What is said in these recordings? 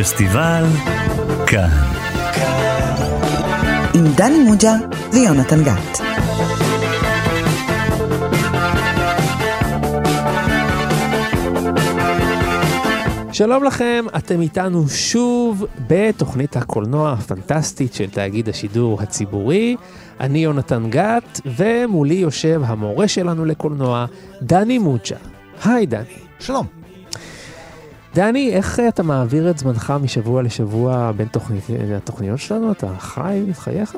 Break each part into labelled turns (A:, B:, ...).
A: הפסטיבל כאן.
B: עם דני מוג'ה ויונתן גת.
C: שלום לכם, אתם איתנו שוב בתוכנית הקולנוע הפנטסטית של תאגיד השידור הציבורי. אני יונתן גת, ומולי יושב המורה שלנו לקולנוע, דני מוג'ה. היי דני.
D: שלום.
C: דני, איך אתה מעביר את זמנך משבוע לשבוע בין תוכנית, התוכניות שלנו? אתה חי את חייך?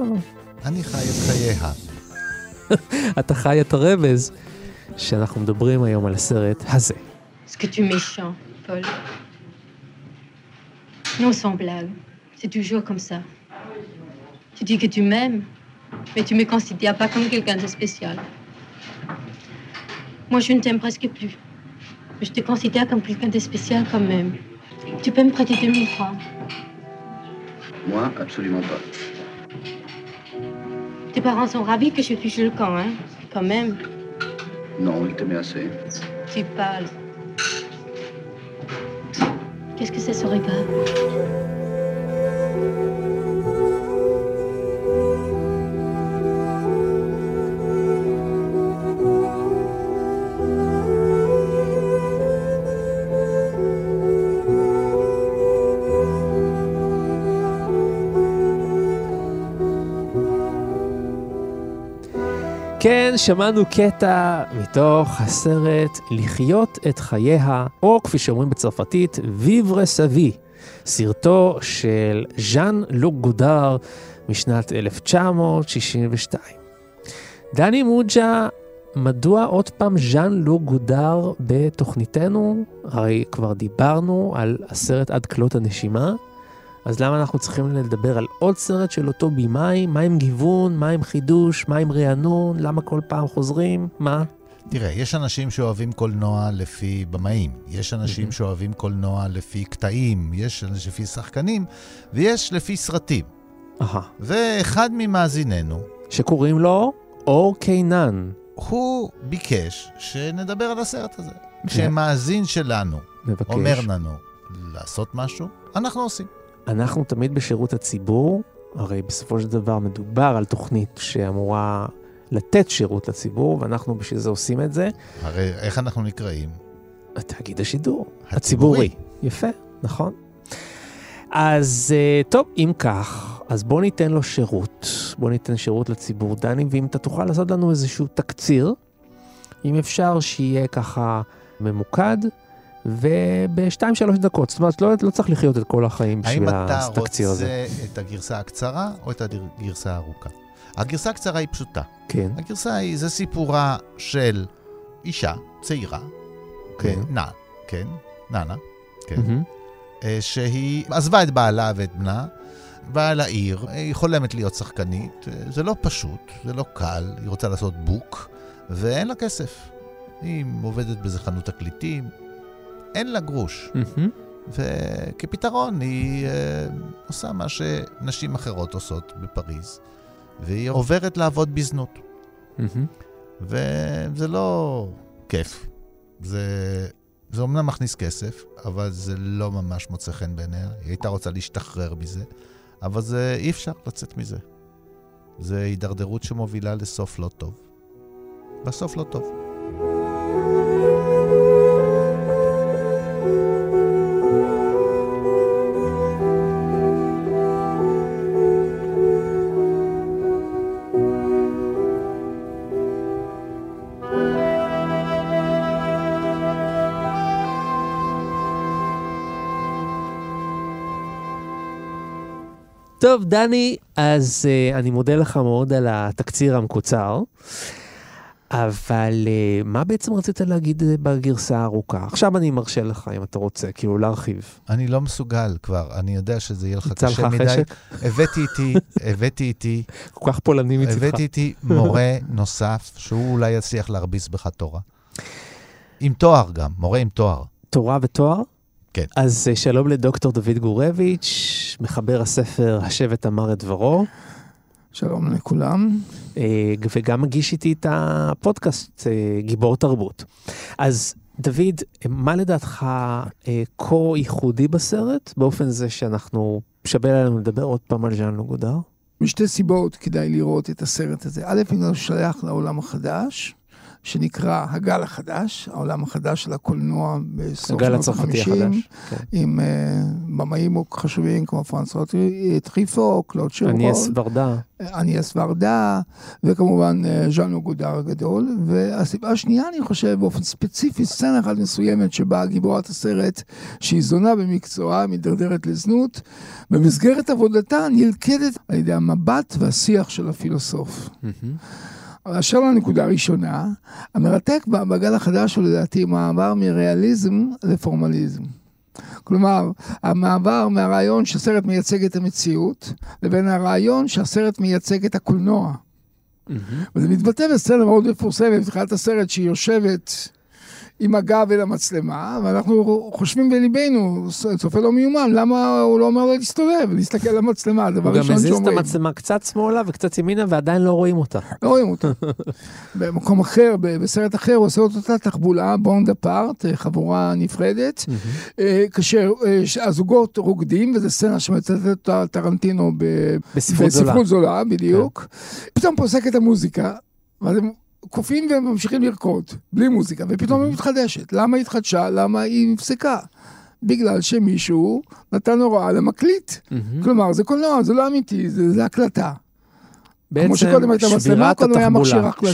D: אני חי את חייה.
C: אתה חי את הרמז שאנחנו מדברים היום על הסרט הזה.
E: Est-ce que tu es méchant, Paul Non, sans blague. C'est toujours comme ça. Tu dis que tu m'aimes, mais tu me considères pas comme quelqu'un de spécial. Moi, je ne t'aime presque plus. Je te considère comme quelqu'un de spécial quand même. Tu peux me prêter 2000 francs.
F: Moi, absolument pas.
E: Tes parents sont ravis que je fiche le camp, hein Quand même.
F: Non, il t'aimait assez.
E: Tu parles. Qu'est-ce que ça serait grave
C: כן, שמענו קטע מתוך הסרט לחיות את חייה, או כפי שאומרים בצרפתית, ויברה סבי, סרטו של ז'אן לוק גודר משנת 1962. דני מוג'ה, מדוע עוד פעם ז'אן לוק גודר בתוכניתנו? הרי כבר דיברנו על הסרט עד כלות הנשימה. אז למה אנחנו צריכים לדבר על עוד סרט של אותו בימאי? מה עם גיוון? מה עם חידוש? מה עם רענון? למה כל פעם חוזרים? מה?
D: תראה, יש אנשים שאוהבים קולנוע לפי במאים, יש אנשים
C: Mhm.
D: שאוהבים קולנוע לפי קטעים, יש אנשים לפי שחקנים, ויש לפי סרטים.
C: אהה.
D: ואחד ממאזיננו,
C: שקוראים לו אור קינן.
D: הוא ביקש שנדבר על הסרט הזה. כשמאזין שלנו
C: מבקש.
D: אומר לנו לעשות משהו, אנחנו עושים.
C: אנחנו תמיד בשירות הציבור, הרי בסופו של דבר מדובר על תוכנית שאמורה לתת שירות לציבור, ואנחנו בשביל זה עושים את זה.
D: הרי איך אנחנו נקראים?
C: תאגיד השידור.
D: הציבורי.
C: הציבורי. יפה, נכון. אז אה, טוב, אם כך, אז בוא ניתן לו שירות. בוא ניתן שירות לציבור, דני, ואם אתה תוכל לעשות לנו איזשהו תקציר, אם אפשר שיהיה ככה ממוקד, ובשתיים שלוש דקות. זאת אומרת, לא, לא צריך לחיות את כל החיים
D: האם
C: בשביל
D: אתה
C: התקציר הזה.
D: רוצה את הגרסה הקצרה או את הגרסה הארוכה? הגרסה הקצרה היא פשוטה.
C: כן,
D: הגרסה היא, זה סיפורה של אישה צעירה,
C: כן.
D: נע, כן, ננה, כן, אה, שהיא עזבה את בעלה ואת בנה, באה לעיר, היא חולמת להיות שחקנית, אה, זה לא פשוט, זה לא קל, היא רוצה לעשות בוק, ואין לה כסף. היא עובדת באיזה חנות תקליטים, אין לה גרוש. וכפתרון היא אה, עושה מה שנשים אחרות עושות בפריז, והיא עוברת לעבוד בזנות. וזה לא כיף. זה, זה אומנם מכניס כסף, אבל זה לא ממש מוצא חן בעיניה. היא הייתה רוצה להשתחרר מזה, אבל זה, אי אפשר לצאת מזה. זה הידרדרות שמובילה לסוף לא טוב. בסוף לא טוב.
C: טוב, דני, אז uh, אני מודה לך מאוד על התקציר המקוצר, אבל uh, מה בעצם רצית להגיד אה, בגרסה הארוכה? עכשיו אני מרשה לך, אם אתה רוצה, כאילו להרחיב.
D: אני לא מסוגל כבר, אני יודע שזה יהיה לך קשה מדי.
C: חשק?
D: הבאתי איתי, הבאתי איתי,
C: כל כך פולני מצידך.
D: הבאתי איתי מורה נוסף, שהוא אולי יצליח להרביץ בך תורה. עם תואר גם, מורה עם תואר.
C: תורה ותואר?
D: כן.
C: אז uh, שלום לדוקטור דוד גורביץ', מחבר הספר השבט אמר את דברו,
G: שלום לכולם.
C: uh, וגם מגיש איתי את הפודקאסט uh, גיבור תרבות. אז דוד, מה לדעתך אה, כה ייחודי בסרט, באופן זה שאנחנו, שווה לנו לדבר עוד פעם על ז'אן לוגודר?
G: משתי סיבות כדאי לראות את הסרט הזה. א', אם הוא שייך לעולם החדש, שנקרא הגל החדש, העולם החדש של הקולנוע בסוף
C: הגל
G: שנות
C: הצרפתי
G: ה-50,
C: החדש. כן.
G: עם uh, במאים חשובים כמו פרנס טריפו, קלוד שרבול.
C: אניאס ורדה.
G: אניאס ורדה, וכמובן אה, ז'אן לוגודר הגדול. והסיבה השנייה, אני חושב, באופן ספציפי, סצנה אחת מסוימת שבה גיבורת הסרט, שהיא זונה במקצועה, מידרדרת לזנות, במסגרת עבודתה נלכדת על ידי המבט והשיח של הפילוסוף. אשר לנקודה הראשונה, המרתק בגל החדש הוא לדעתי מעבר מריאליזם לפורמליזם. כלומר, המעבר מהרעיון שהסרט מייצג את המציאות, לבין הרעיון שהסרט מייצג את הקולנוע. וזה מתבטא בסצנה מאוד מפורסמת בתחילת הסרט, שהיא יושבת עם הגב אל המצלמה, ואנחנו חושבים בליבנו, צופה לא מיומן, למה הוא לא אומר לו להסתובב, להסתכל על המצלמה, דבר
C: הוא גם מזיז את
G: שאומרים.
C: המצלמה קצת שמאלה וקצת ימינה ועדיין לא רואים אותה.
G: לא רואים אותו. במקום אחר, בסרט אחר, הוא עושה את אותה תחבולה, בונד אפארט, חבורה נפרדת, אה, כאשר אה, הזוגות רוקדים, וזו סצנה שמצטטת אותה טרנטינו
C: בספרות זולה.
G: בספרות זולה, בדיוק. פתאום פוסקת המוזיקה, ואז הם קופאים וממשיכים לרקוד, בלי מוזיקה, ופתאום היא מתחדשת. למה היא התחדשה? למה היא נפסקה? בגלל שמישהו נתן הוראה למקליט. כלומר, זה קולנוע, זה לא אמיתי, זה, זה הקלטה.
C: בעצם שבירת התחבולה.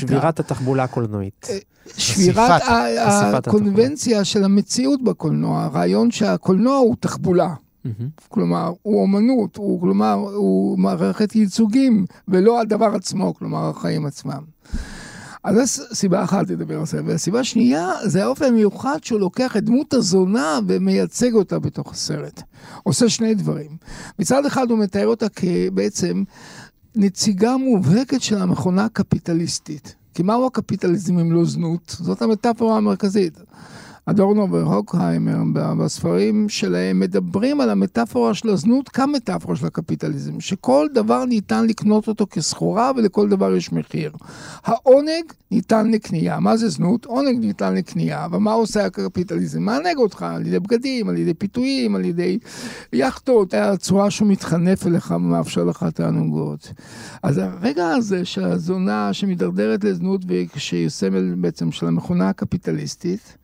C: שבירת התחבולה הקולנועית.
G: שבירת
D: חשיפת-
G: ה-
C: חשיפת
G: הקונבנציה של המציאות בקולנוע, הרעיון שהקולנוע הוא תחבולה.
C: מהמם.
G: כלומר, הוא אומנות, הוא, כלומר, הוא מערכת ייצוגים, ולא הדבר עצמו, כלומר, החיים עצמם. אז זו סיבה אחת לדבר על זה. והסיבה השנייה, זה האופן המיוחד שהוא לוקח את דמות הזונה ומייצג אותה בתוך הסרט. עושה שני דברים. מצד אחד הוא מתאר אותה כבעצם נציגה מובהקת של המכונה הקפיטליסטית. כי מהו הקפיטליזם אם לא זנות? זאת המטאפורה המרכזית. אדורנו והוקהיימר בספרים שלהם מדברים על המטאפורה של הזנות כמטאפורה של הקפיטליזם, שכל דבר ניתן לקנות אותו כסחורה ולכל דבר יש מחיר. העונג ניתן לקנייה. מה זה זנות? עונג ניתן לקנייה. ומה עושה הקפיטליזם? מענג אותך על ידי בגדים, על ידי פיתויים, על ידי יכטות. הצורה שהוא מתחנף אליך ומאפשר לך תענוגות. אז הרגע הזה שהזונה שמתדרדרת לזנות וכשהיא סמל בעצם של המכונה הקפיטליסטית,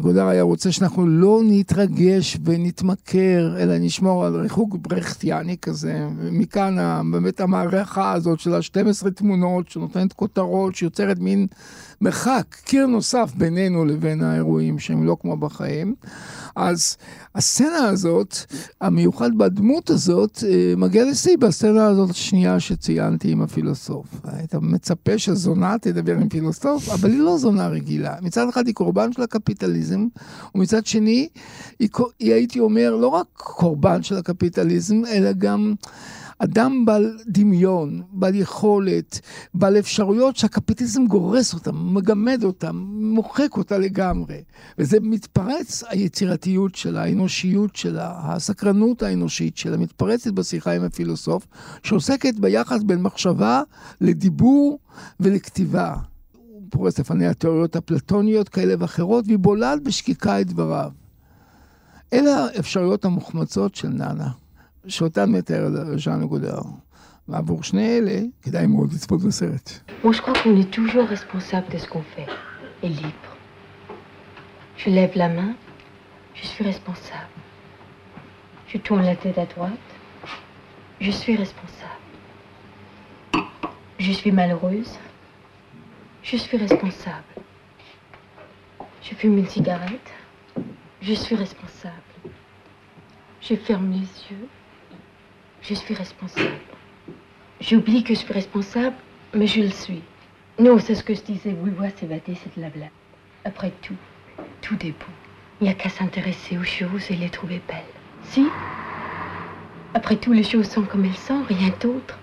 G: גודר היה רוצה שאנחנו לא נתרגש ונתמכר, אלא נשמור על ריחוק ברכטיאני כזה. ומכאן באמת המערכה הזאת של ה-12 תמונות שנותנת כותרות, שיוצרת מין מרחק, קיר נוסף בינינו לבין האירועים שהם לא כמו בחיים. אז הסצנה הזאת, המיוחד בדמות הזאת, אה, מגיע לשיא בסצנה הזאת השנייה שציינתי עם הפילוסוף. היית מצפה שזונה תדבר עם פילוסוף, אבל היא לא זונה רגילה. מצד אחד היא קורבן של הקפיטליזם, ומצד שני, היא, היא הייתי אומר, לא רק קורבן של הקפיטליזם, אלא גם... אדם בעל דמיון, בעל יכולת, בעל אפשרויות שהקפיטליזם גורס אותם, מגמד אותם, מוחק אותה לגמרי. וזה מתפרץ, היצירתיות שלה, האנושיות שלה, הסקרנות האנושית שלה, מתפרצת בשיחה עם הפילוסוף, שעוסקת ביחס בין מחשבה לדיבור ולכתיבה. הוא פורס לפניה תיאוריות אפלטוניות כאלה ואחרות, והיא בולעת בשקיקה את דבריו. אלה האפשרויות המוחמצות של נאנה. שאותן מתאר ז'אן גודר. ועבור שני אלה כדאי מאוד לצפות בסרט.
E: Moi, je crois qu'on est toujours responsable de ce qu'on fait et libre. Je lève la main, je suis responsable. Je tourne la tête à droite, je suis responsable. Je suis malheureuse, je suis responsable. Je fume une cigarette, je suis responsable. Je ferme les yeux, je suis responsable. J'oublie que je suis responsable, mais je le suis. Non, c'est ce que je disais. Vouloir s'évader, c'est de la blague. Après tout, tout est beau. Il n'y a qu'à s'intéresser aux choses et les trouver belles. Si? Après tout, les choses sont comme elles sont, rien d'autre.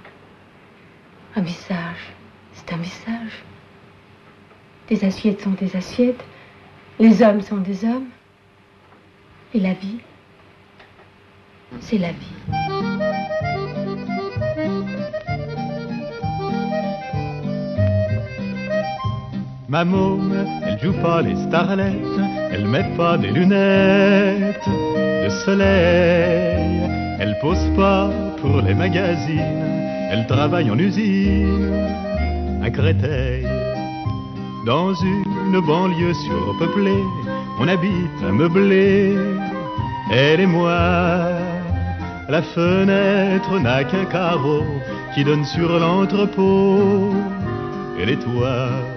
E: Un visage, c'est un visage. Des assiettes sont des assiettes. Les hommes sont des hommes. Et la vie, c'est la vie.
H: Ma môme, elle joue pas les starlettes, elle met pas des lunettes de soleil, elle pose pas pour les magazines, elle travaille en usine à Créteil. Dans une banlieue surpeuplée, on habite un meublé, elle et moi. La fenêtre n'a qu'un carreau qui donne sur l'entrepôt et les toits.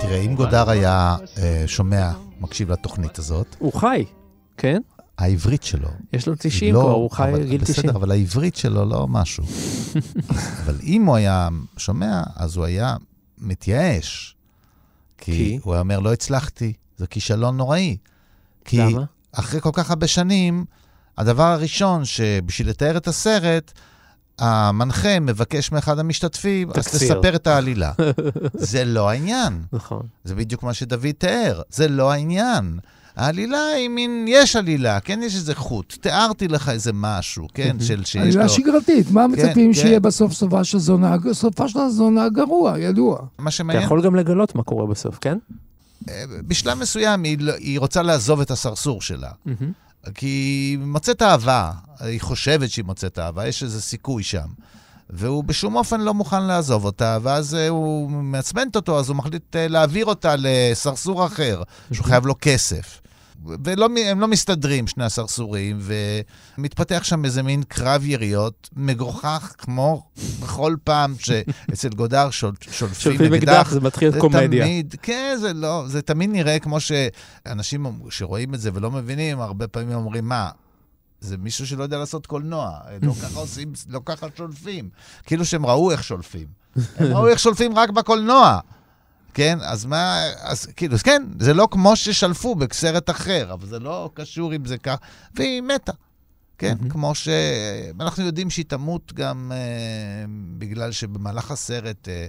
D: תראה, אם גודר היה אה, שומע, מקשיב לתוכנית הזאת,
C: הוא חי, כן?
D: העברית שלו...
C: יש לו 90
D: לא,
C: כבר, הוא חי
D: אבל-
C: גיל 90.
D: בסדר, אבל העברית שלו לא משהו. אבל אם הוא היה שומע, אז הוא היה מתייאש. כי,
C: כי?
D: הוא היה אומר, לא הצלחתי, זה כישלון נוראי. כי
C: למה?
D: אחרי כל כך הרבה שנים, הדבר הראשון שבשביל לתאר את הסרט, המנחה מבקש מאחד המשתתפים, אז
C: תקציר.
D: תספר את העלילה. זה לא העניין.
C: נכון.
D: זה בדיוק מה שדוד תיאר, זה לא העניין. העלילה היא מין, יש עלילה, כן? יש איזה חוט. תיארתי לך איזה משהו, כן? של שיש לו...
G: עלילה שגרתית, מה
D: כן,
G: מצפים
D: כן.
G: שיהיה בסוף סופה של זונה? סופה של הזונה גרוע, ידוע.
D: מה
C: אתה
D: שמעניין,
C: יכול גם לגלות מה קורה בסוף, כן?
D: אה, בשלב מסוים היא, לא- היא רוצה לעזוב את הסרסור שלה. כי היא מוצאת אהבה, היא חושבת שהיא מוצאת אהבה, יש איזה סיכוי שם. והוא בשום אופן לא מוכן לעזוב אותה, ואז אה, הוא מעצבנת אותו, אז הוא מחליט אה, להעביר אותה לסרסור אחר, שהוא חייב לו כסף. והם לא מסתדרים, שני הסרסורים, ומתפתח שם איזה מין קרב יריות מגוחך, כמו בכל פעם שאצל גודר שול, שולפים
C: שולפים אקדח, זה מתחיל
D: זה
C: קומדיה.
D: תמיד, כן, זה לא, זה תמיד נראה כמו שאנשים שרואים את זה ולא מבינים, הרבה פעמים אומרים, מה, זה מישהו שלא יודע לעשות קולנוע, לא ככה עושים, לא ככה שולפים. כאילו שהם ראו איך שולפים. הם ראו איך שולפים רק בקולנוע. כן, אז מה, אז כאילו, אז כן, זה לא כמו ששלפו בסרט אחר, אבל זה לא קשור אם זה כך, והיא מתה. כן. כמו ש... אנחנו יודעים שהיא תמות גם אה, בגלל שבמהלך הסרט, אה,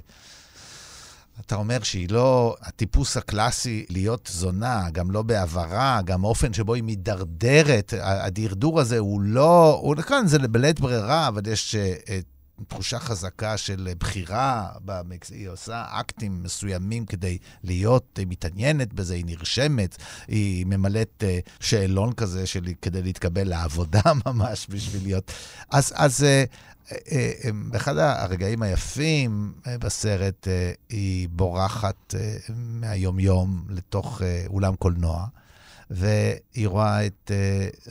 D: אתה אומר שהיא לא הטיפוס הקלאסי להיות זונה, גם לא בעברה, גם האופן שבו היא מידרדרת, הדרדור הזה הוא לא, הוא כאן זה בלית ברירה, אבל יש אה, אה, תחושה חזקה של בחירה, במקס... היא עושה אקטים מסוימים כדי להיות, היא מתעניינת בזה, היא נרשמת, היא ממלאת אה, שאלון כזה של, כדי להתקבל לעבודה ממש בשביל להיות... אז, אז אה, אה, אה, באחד הרגעים היפים בסרט, היא בורחת מהיומיום לתוך אולם קולנוע, והיא רואה את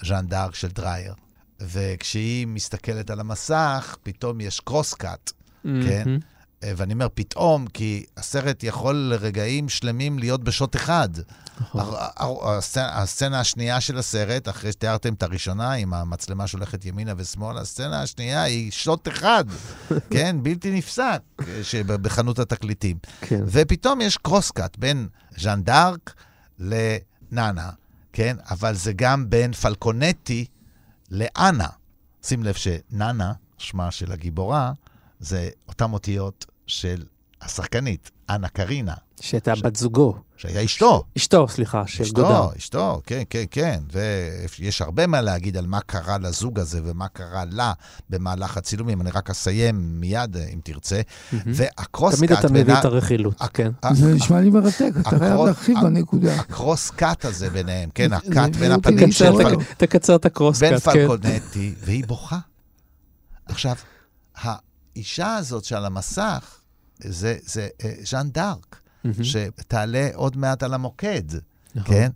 D: ז'אן דארק של דרייר. וכשהיא מסתכלת על המסך, פתאום יש קרוס-קאט. כן.
C: מהמם.
D: אה, ואני אומר פתאום, כי הסרט יכול לרגעים שלמים להיות בשוט אחד.
C: נכון.
D: הסצנה- השנייה של הסרט, אחרי שתיארתם את הראשונה, עם המצלמה שהולכת ימינה ושמאלה, הסצנה השנייה היא שוט אחד, כן? בלתי נפסק, שבחנות התקליטים.
C: כן.
D: ופתאום יש קרוס-קאט בין ז'אן דארק לנאנה, כן? אבל זה גם בין פלקונטי לאנה. שים לב שנאנה, שמה של הגיבורה, זה אותם אותיות של השחקנית, אנה קרינה,
C: שהייתה בת זוגו.
D: שהיה אשתו.
C: אשתו, סליחה, של גודר.
D: אשתו, אשתו, כן, כן, כן. ויש הרבה מה להגיד על מה קרה לזוג הזה ומה קרה לה במהלך הצילומים. אני רק אסיים מיד, אה, אם תרצה. והקרוס
C: תמיד
D: קאט
C: אתה מביא
D: בינה-
C: את הרכילות,
D: הק-
C: כן.
G: זה נשמע לי מרתק, אתה חייב
D: הקרוס-
G: להרחיב בנקודה.
D: הקרוס קאט הזה ביניהם, כן, הקאט בין הפנים של
G: את
C: תקצר את הקרוסקאט,
D: בין
C: כן.
D: פלקונטי, והיא בוכה. עכשיו, האישה הזאת שעל המסך, זה, זה אה, ז'אן דארק,
C: מהמם.
D: שתעלה עוד מעט על המוקד,
C: נכון.
D: כן?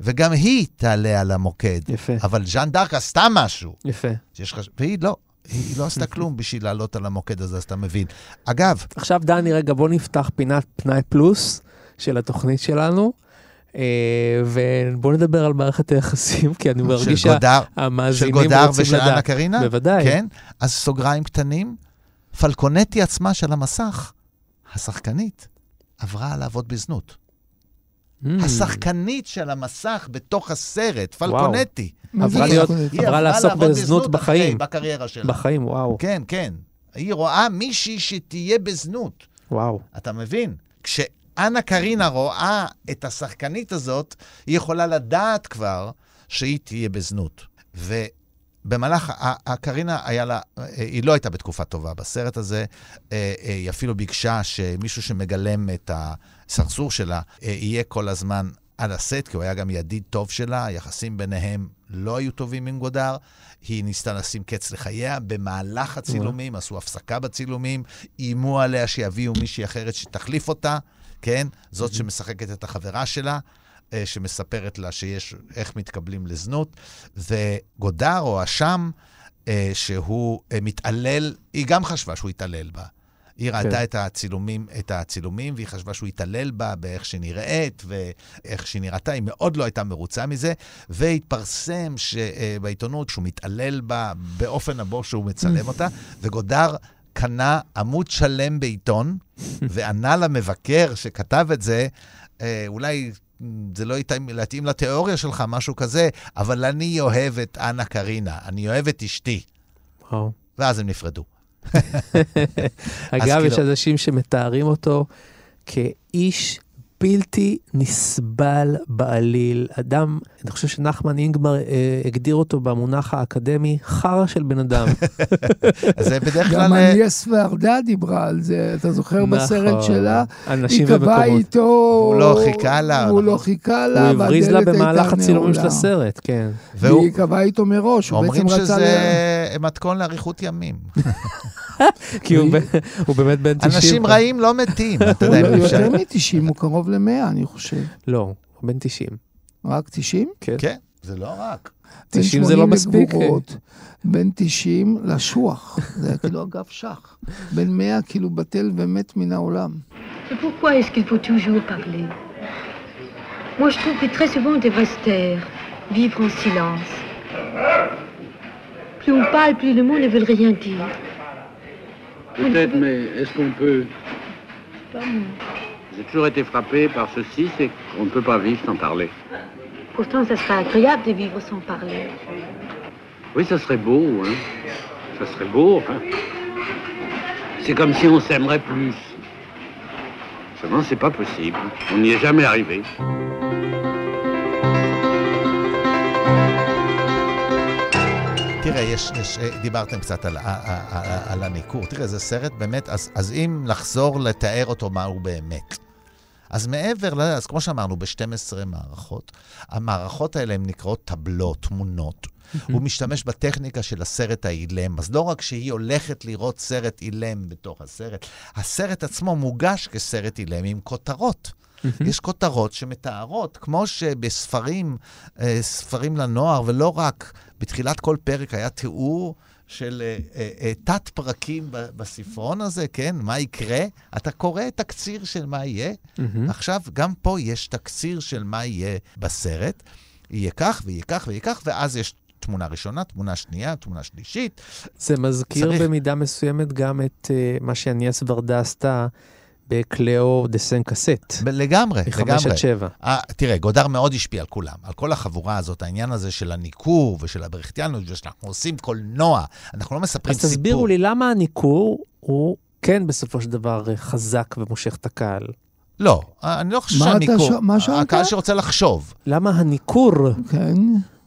D: וגם היא תעלה על המוקד.
C: יפה,
D: אבל ז'אן דארק עשתה משהו,
C: יפה.
D: שיש חש... והיא לא. היא לא עשתה כלום בשביל לעלות על המוקד הזה, אז אתה מבין. אגב,
C: עכשיו, דני, רגע, בוא נפתח פינת פנאי פלוס של התוכנית שלנו, אה, ובוא נדבר על מערכת היחסים, כי אני
D: של
C: מרגיש
D: גודר, של
C: שהמאזינים
D: גודר
C: רוצים
D: ושל אנה
C: לדעת.
D: קרינה,
C: בוודאי.
D: כן? אז סוגריים קטנים, פלקונטי עצמה של המסך, השחקנית, עברה לעבוד בזנות.
C: Mm.
D: השחקנית של המסך בתוך הסרט, פלקונטי.
C: עברה להיות-?
D: היא
C: עברה לעסוק
D: לעבוד
C: בזנות בחיים.
D: אחרי, בקריירה שלה.
C: בחיים, וואו,
D: כן, כן. היא רואה מישהי שתהיה בזנות.
C: וואו.
D: אתה מבין? כשאנה קרינה רואה את השחקנית הזאת, היא יכולה לדעת כבר שהיא תהיה בזנות. במהלך, ה- הקרינה היה לה, היא לא הייתה בתקופה טובה בסרט הזה. אה, אה, היא אפילו ביקשה שמישהו שמגלם את הסרסור שלה אה, יהיה כל הזמן על הסט, כי הוא היה גם ידיד טוב שלה, היחסים ביניהם לא היו טובים עם גודר. היא ניסתה לשים קץ לחייה. במהלך הצילומים, עשו הפסקה בצילומים, איימו עליה שיביאו מישהי אחרת שתחליף אותה, כן? זאת שמשחקת את החברה שלה. אה, שמספרת לה שיש, איך מתקבלים לזנות, וגודר או אשם, אה, שהוא אה, מתעלל, היא גם חשבה שהוא התעלל בה. היא ראתה
C: כן.
D: את הצילומים, את הצילומים, והיא חשבה שהוא התעלל בה באיך שהיא נראית ואיך שהיא נראתה. היא מאוד לא הייתה מרוצה מזה, והתפרסם ש- אה, בעיתונות שהוא מתעלל בה באופן הבו שהוא מצלם אותה, וגודר קנה עמוד שלם בעיתון, וענה למבקר שכתב את זה, אה, אולי זה לא יתאים, להתאים לתיאוריה שלך, משהו כזה, אבל אני אוהב את אנה קרינה, אני אוהב את אשתי.
C: וואו.
D: ואז הם נפרדו.
C: אגב, יש
D: כאילו-
C: אנשים שמתארים אותו כאיש בלתי נסבל בעליל. אדם, אני חושב שנחמן אינגמר אה, הגדיר אותו במונח האקדמי, חרא של בן אדם.
D: אז זה בדרך
G: גם
D: כלל... אה,
G: אניאס ורדה דיברה על זה, אתה זוכר בסרט
C: נכון.
G: שלה?
C: אנשים
G: היא קבעה. איתו...
D: הוא לא חיכה לה,
G: הוא
D: נכון.
G: לא חיכה לה,
C: הוא הבריז לה במהלך הצילומים של. הסרט, כן.
D: והוא-
G: והיא קבעה איתו מראש, הוא
D: אומרים
G: בעצם רצה... ל-
D: שזה מתכון לאריכות ימים.
C: כי הוא הוא באמת בן 90.
D: אנשים רעים לא מתים, אתה
G: הוא
D: יודע, אם
G: לא-
D: אפשר...
G: יותר מ-90, הוא קרוב ל-100, אני חושב.
C: לא, הוא בן 90.
G: רק 90?
C: כן.
D: כן, זה לא רק.
C: 90 זה לא
G: בין 80
C: מספיק.
G: לגבורות, בין 90 לשוח, זה היה כאילו אגף שח. בין 100 כאילו בטל ומת מן העולם.
E: Mais pourquoi est-ce qu'il faut toujours parler Moi, je trouve que très souvent, on devrait se taire, vivre en silence. Plus on parle, plus le monde ne veut rien dire.
F: Peut-être, mais est-ce qu'on peut...
E: Pas moi.
F: J'ai toujours été frappé par ceci, c'est qu'on ne peut pas vivre sans parler.
E: Pourtant, ça serait agréable de vivre sans parler.
F: Oui, ça serait beau, hein. Ça serait beau, hein. C'est comme si on s'aimerait plus. Seulement, c'est pas possible. On n'y est jamais arrivé.
D: תראה, יש, יש, אה, דיברתם קצת על, על, על, על הניכור. תראה, זה סרט באמת, אז, אז אם לחזור לתאר אותו מה הוא באמת. אז מעבר, ל- אז כמו שאמרנו, ב-12 מערכות, המערכות האלה הן נקראות טבלות, תמונות. הוא משתמש בטכניקה של הסרט האילם, אז לא רק שהיא הולכת לראות סרט אילם בתוך הסרט, הסרט עצמו מוגש כסרט אילם עם כותרות. יש כותרות שמתארות, כמו שבספרים, אה, ספרים לנוער, ולא רק, בתחילת כל פרק היה תיאור של אה, אה, אה, תת-פרקים בספרון הזה, כן? מה יקרה? אתה קורא תקציר של מה יהיה. עכשיו, גם פה יש תקציר של מה יהיה בסרט. יהיה כך ויהיה כך ויהיה כך, ואז יש תמונה ראשונה, תמונה שנייה, תמונה שלישית.
C: זה מזכיר
D: צריך-
C: במידה מסוימת גם את אה, מה שאניאס ורדה עשתה בקליאו דה סן קאסט,
D: ב- לגמרי,
C: מחמש
D: לגמרי.
C: עד שבע.
D: אה, תראה, גודר מאוד השפיע על כולם, על כל החבורה הזאת, העניין הזה של הניכור ושל הברכטיאנות, ושאנחנו עושים קולנוע, אנחנו לא מספרים
C: אז
D: סיפור.
C: תסבירו לי למה הניכור הוא כן בסופו של דבר אה, חזק ומושך את הקהל.
D: לא, אני לא חושב
G: מה אתה
D: שהניכור...
G: ש- מה שאלת?
D: הקהל שרוצה לחשוב.
C: למה הניכור
G: כן.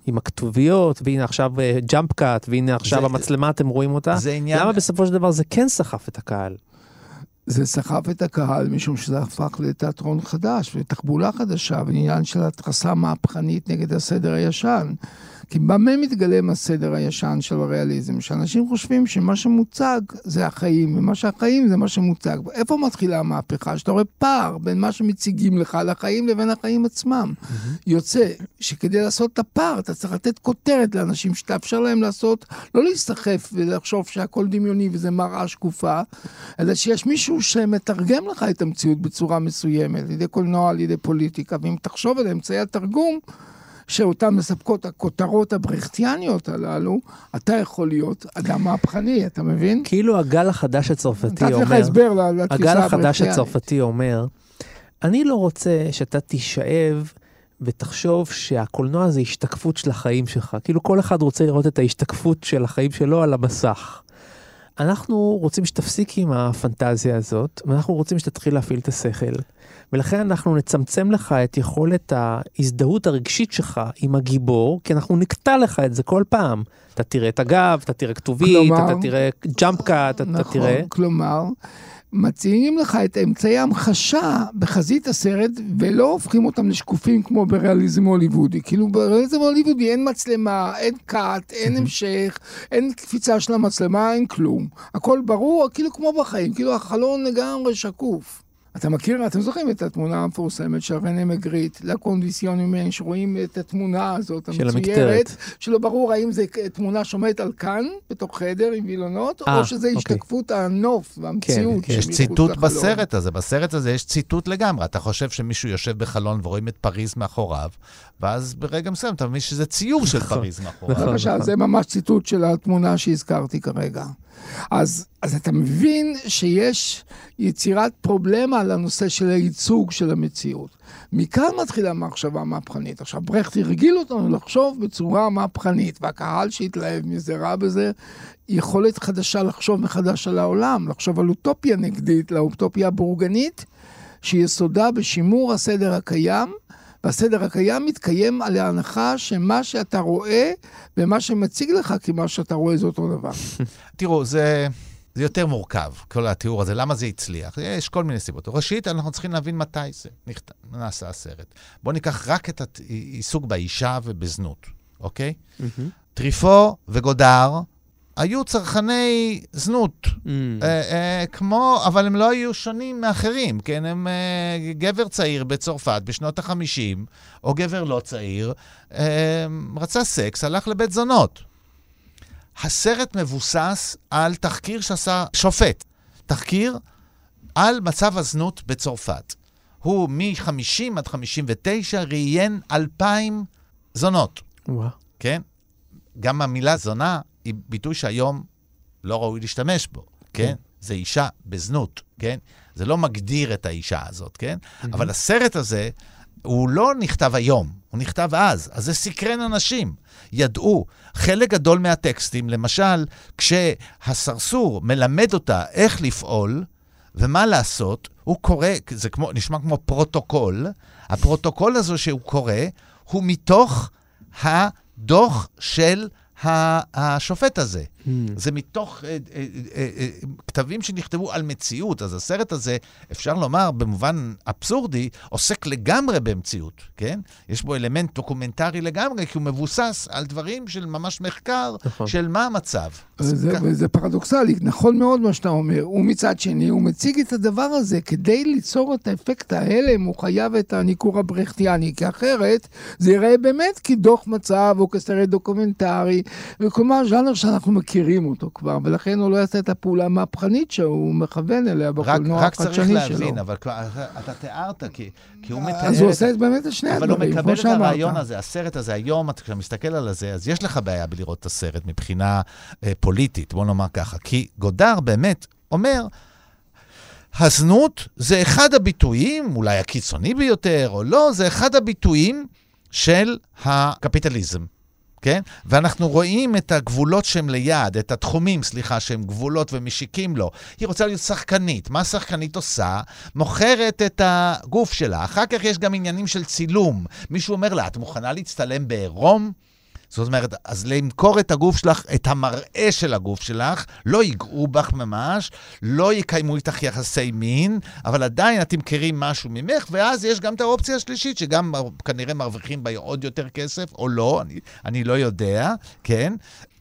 C: עם הכתוביות, והנה עכשיו ג'אמפ קאט, והנה עכשיו
D: זה-
C: המצלמה, אתם רואים אותה?
D: זה עניין...
C: למה בסופו של דבר זה כן סחף את הקהל?
G: זה סחף את הקהל משום שזה הפך לתיאטרון חדש ותחבולה חדשה ועניין של התרסה מהפכנית נגד הסדר הישן. כי במה מתגלם הסדר הישן של הריאליזם? שאנשים חושבים שמה שמוצג זה החיים, ומה שהחיים זה מה שמוצג. איפה מתחילה המהפכה? שאתה רואה פער בין מה שמציגים לך לחיים לבין החיים עצמם. יוצא שכדי לעשות את הפער אתה צריך לתת כותרת לאנשים שתאפשר להם לעשות, לא להסתחף ולחשוב שהכל דמיוני וזה מראה שקופה, אלא שיש מישהו שמתרגם לך את המציאות בצורה מסוימת, על ידי קולנוע, על ידי פוליטיקה, ואם תחשוב על אמצעי התרגום, שאותן מספקות הכותרות הברכטיאניות הללו, אתה יכול להיות אדם מהפכני, אתה מבין?
C: כאילו הגל החדש הצרפתי
G: נתתי לך
C: אומר,
G: הסבר לתפיסה
C: הגל החדש
G: הברכטיאנית.
C: הצרפתי אומר, אני לא רוצה שאתה תישאב ותחשוב שהקולנוע זה השתקפות של החיים שלך. כאילו כל אחד רוצה לראות את ההשתקפות של החיים שלו על המסך. אנחנו רוצים שתפסיק עם הפנטזיה הזאת, ואנחנו רוצים שתתחיל להפעיל את השכל. ולכן אנחנו נצמצם לך את יכולת ההזדהות הרגשית שלך עם הגיבור, כי אנחנו נקטע לך את זה כל פעם. אתה תראה את הגב, אתה תראה כתובית,
G: כלומר-
C: אתה תראה ג'אמפ קאט, אתה
G: נכון,
C: תראה...
G: כלומר, מציעים לך את אמצעי ההמחשה בחזית הסרט, ולא הופכים אותם לשקופים כמו בריאליזם הוליוודי. כאילו בריאליזם הוליוודי אין מצלמה, אין קאט, אין המשך, אין קפיצה של המצלמה, אין כלום. הכל ברור, כאילו כמו בחיים, כאילו החלון לגמרי שקוף. אתה מכיר, אתם זוכרים את התמונה המפורסמת של רנה מגריט, לקונדיסיון ממני, שרואים את התמונה הזאת,
C: של
G: המצוירת,
C: המקטרת.
G: שלא ברור האם זו תמונה שעומדת על כאן, בתוך חדר עם וילונות,
C: אה,
G: או שזה
C: אוקיי.
G: השתקפות הנוף והמציאות.
C: כן,
D: יש
G: שמחוץ
D: ציטוט
G: לחלון.
D: בסרט הזה, בסרט הזה יש ציטוט לגמרי. אתה חושב שמישהו יושב בחלון ורואים את פריז מאחוריו, ואז ברגע מסוים אתה מבין שזה ציור של פריז מאחוריו.
C: נכון.
G: בבקשה, זה ממש ציטוט של התמונה שהזכרתי כרגע. אז, אז אתה מבין שיש יצירת פרובלמה לנושא של הייצוג של המציאות. מכאן מתחילה המחשבה המהפכנית. עכשיו, ברכט הרגיל אותנו לחשוב בצורה מהפכנית, והקהל שהתלהב מזה ראה בזה יכולת חדשה לחשוב מחדש על העולם, לחשוב על אוטופיה נגדית לאוטופיה הבורגנית, שיסודה בשימור הסדר הקיים, והסדר הקיים מתקיים על ההנחה שמה שאתה רואה ומה שמציג לך כמה שאתה רואה זה אותו דבר.
D: תראו, זה, זה יותר מורכב, כל התיאור הזה. למה זה הצליח? יש כל מיני סיבות. ראשית, אנחנו צריכים להבין מתי זה נכת... נעשה הסרט. בואו ניקח רק את העיסוק באישה ובזנות, אוקיי?
C: מהמם.
D: טריפו וגודר היו צרכני זנות.
C: Mm.
D: אה, אה, כמו, אבל הם לא היו שונים מאחרים, כן? הם אה, גבר צעיר בצרפת בשנות ה-50, או גבר לא צעיר, אה, רצה סקס, הלך לבית זונות. הסרט מבוסס על תחקיר שעשה שופט. תחקיר על מצב הזנות בצרפת. הוא מ-50 עד 59 ראיין 2,000 זונות.
C: וואו.
D: כן? גם המילה זונה היא ביטוי שהיום לא ראוי להשתמש בו, כן?
C: כן.
D: זה אישה בזנות, כן? זה לא מגדיר את האישה הזאת, כן? אבל הסרט הזה, הוא לא נכתב היום, הוא נכתב אז. אז זה סקרן אנשים. ידעו, חלק גדול מהטקסטים, למשל, כשהסרסור מלמד אותה איך לפעול ומה לעשות, הוא קורא, זה כמו, נשמע כמו פרוטוקול, הפרוטוקול הזה שהוא קורא, הוא מתוך הדוח של השופט הזה.
C: Mm.
D: זה מתוך אה, אה, אה, אה, כתבים שנכתבו על מציאות. אז הסרט הזה, אפשר לומר, במובן אבסורדי, עוסק לגמרי במציאות, כן? יש בו אלמנט דוקומנטרי לגמרי, כי הוא מבוסס על דברים של ממש מחקר,
C: נכון.
D: של מה המצב.
G: וזה,
D: כ-
G: וזה פרדוקסלי, נכון מאוד מה שאתה אומר. ומצד שני, הוא מציג את הדבר הזה כדי ליצור את האפקט ההלם, הוא חייב את הניכור הברכטיאני, כי אחרת זה ייראה באמת כדוח מצב או כסרט דוקומנטרי, וכלומר, ז'אנר שאנחנו מכירים אותו כבר, ולכן הוא לא יעשה את הפעולה המהפכנית שהוא מכוון אליה בקולנוע
D: רק צריך
G: החדשני
D: להבין,
G: שלו.
D: אבל אתה תיארת, כי, כי הוא מתאר...
G: אז הוא עושה את באמת את שני
D: אבל הוא
G: הדברים,
D: מקבל
G: כמו
D: את
G: שאמרת.
D: הרעיון הזה, הסרט הזה, היום, אתה- כשאתה מסתכל על זה, אז יש לך בעיה בלראות את הסרט מבחינה אה, פוליטית, בוא נאמר ככה. כי גודר באמת אומר, הזנות זה אחד הביטויים, אולי הקיצוני ביותר, או לא, זה אחד הביטויים של הקפיטליזם. כן? ואנחנו רואים את הגבולות שהם ליד, את התחומים, סליחה, שהם גבולות ומשיקים לו. היא רוצה להיות שחקנית. מה שחקנית עושה? מוכרת את הגוף שלה. אחר כך יש גם עניינים של צילום. מישהו אומר לה, את מוכנה להצטלם בעירום? זאת אומרת, אז למכור את הגוף שלך, את המראה של הגוף שלך, לא ייגעו בך ממש, לא יקיימו איתך יחסי מין, אבל עדיין את תמכרי משהו ממך, ואז יש גם את האופציה השלישית, שגם כנראה מרוויחים בה עוד יותר כסף, או לא, אני, אני לא יודע, כן?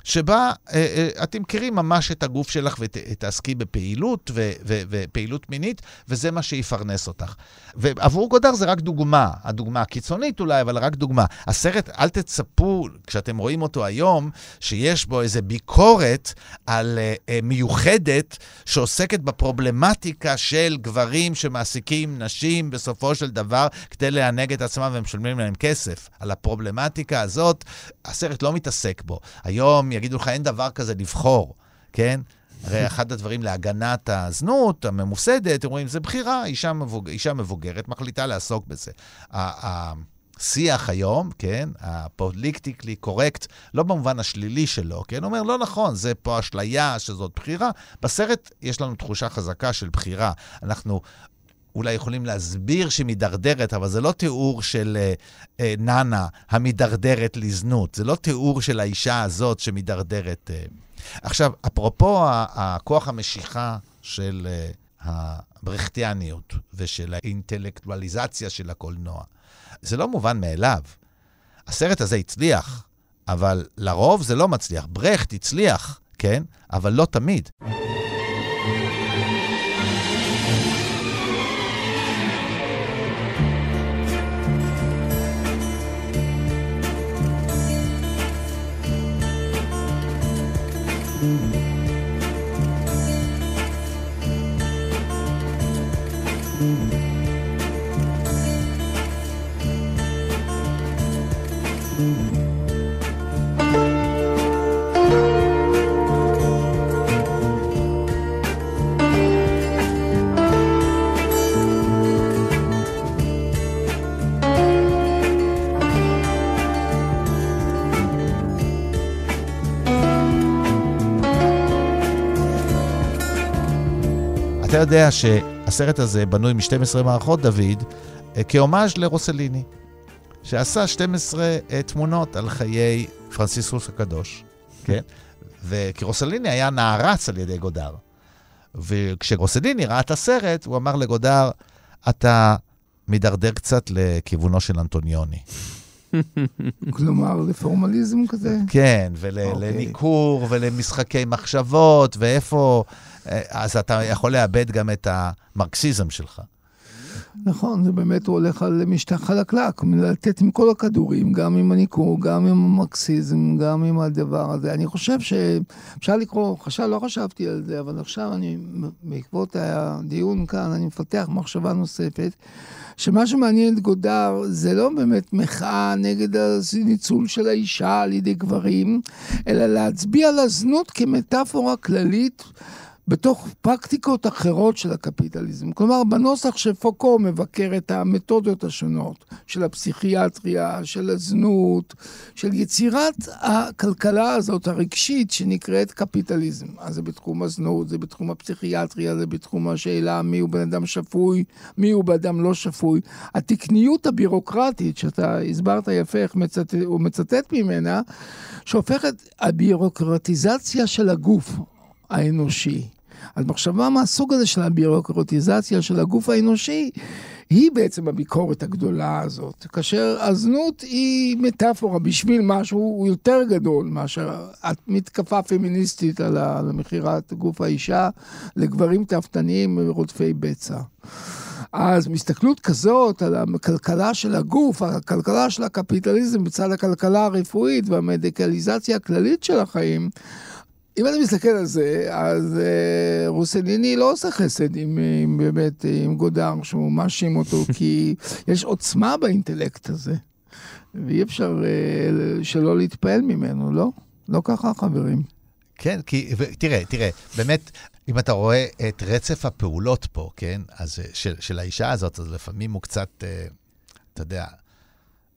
D: שבה אה, אה, את תמכרי ממש את הגוף שלך ותעסקי בפעילות ו, ו, ופעילות מינית, וזה מה שיפרנס אותך. ועבור גודר זה רק דוגמה, הדוגמה הקיצונית אולי, אבל רק דוגמה. הסרט, אל תצפו, כשאתם רואים אותו היום, שיש בו איזו ביקורת על אה, אה, מיוחדת שעוסקת בפרובלמטיקה של גברים שמעסיקים נשים בסופו של דבר כדי לענג את עצמם ומשלמים להם כסף. על הפרובלמטיקה הזאת, הסרט לא מתעסק בו. היום יגידו לך, אין דבר כזה לבחור, כן? הרי אחד הדברים להגנת הזנות הממוסדת, אומרים, זה בחירה, אישה, מבוג... אישה מבוגרת מחליטה לעסוק בזה. השיח היום, כן, הפוליטיקלי קורקט, לא במובן השלילי שלו, כן, אומר, לא נכון, זה פה אשליה שזאת בחירה. בסרט יש לנו תחושה חזקה של בחירה. אנחנו אולי יכולים להסביר שהיא מידרדרת, אבל זה לא תיאור של אה, אה, נאנה המידרדרת לזנות. זה לא תיאור של האישה הזאת שמידרדרת. אה. עכשיו, אפרופו הכוח המשיכה של אה, הברכטיאניות ושל האינטלקטואליזציה של הקולנוע, זה לא מובן מאליו. הסרט הזה הצליח, אבל לרוב זה לא מצליח. ברכט הצליח, כן? אבל לא תמיד. אתה יודע שהסרט הזה בנוי מ-12 מערכות, דוד, אה, כהומאז' לרוסליני, שעשה 12 אה, תמונות על חיי פרנסיסקוס הקדוש, כן? וכי רוסליני היה נערץ על ידי גודר. וכשרוסליני ראה את הסרט, הוא אמר לגודר, אתה מידרדר קצת לכיוונו של אנטוניוני.
G: כלומר, לפורמליזם כזה?
D: כן, ולניכור, אוקיי. ולמשחקי מחשבות, ואיפה... אה, אז אתה יכול לאבד גם את המרקסיזם שלך.
G: נכון, זה באמת הוא הולך על משטח חלקלק, לתת עם כל הכדורים, גם עם הניכור, גם עם המרקסיזם, גם עם הדבר הזה. אני חושב שאפשר לקרוא, חשב, לא חשבתי על זה, אבל עכשיו אני, בעקבות הדיון כאן, אני מפתח מחשבה נוספת, שמה שמעניין את גודר זה לא באמת מחאה נגד הניצול של האישה על ידי גברים, אלא להצביע על הזנות כמטאפורה כללית. בתוך פרקטיקות אחרות של הקפיטליזם. כלומר, בנוסח שפוקו מבקר את המתודות השונות של הפסיכיאטריה, של הזנות, של יצירת הכלכלה הזאת הרגשית שנקראת קפיטליזם. אז זה בתחום הזנות, זה בתחום הפסיכיאטריה, זה בתחום השאלה מיהו בן אדם שפוי, מיהו בן אדם לא שפוי. התקניות הבירוקרטית, שאתה הסברת יפה איך מצטט, הוא מצטט ממנה, שהופכת הבירוקרטיזציה של הגוף. האנושי. אז מחשבה מהסוג הזה של הבירוקרטיזציה של הגוף האנושי, היא בעצם הביקורת הגדולה הזאת. כאשר הזנות היא מטאפורה בשביל משהו יותר גדול מאשר מתקפה פמיניסטית על מכירת גוף האישה לגברים תאפתניים רודפי בצע. אז מסתכלות כזאת על הכלכלה של הגוף, הכלכלה של הקפיטליזם בצד הכלכלה הרפואית והמדיקליזציה הכללית של החיים, אם אני מסתכל על זה, אז אה, רוסליני לא עושה חסד עם, עם באמת, עם גודר, שהוא מאשים אותו, כי יש עוצמה באינטלקט הזה, ואי אפשר אה, שלא להתפעל ממנו, לא? לא ככה, חברים.
D: כן, כי, תראה, תראה, באמת, אם אתה רואה את רצף הפעולות פה, כן, אז אה, של, של האישה הזאת, אז לפעמים הוא קצת, אה, אתה יודע,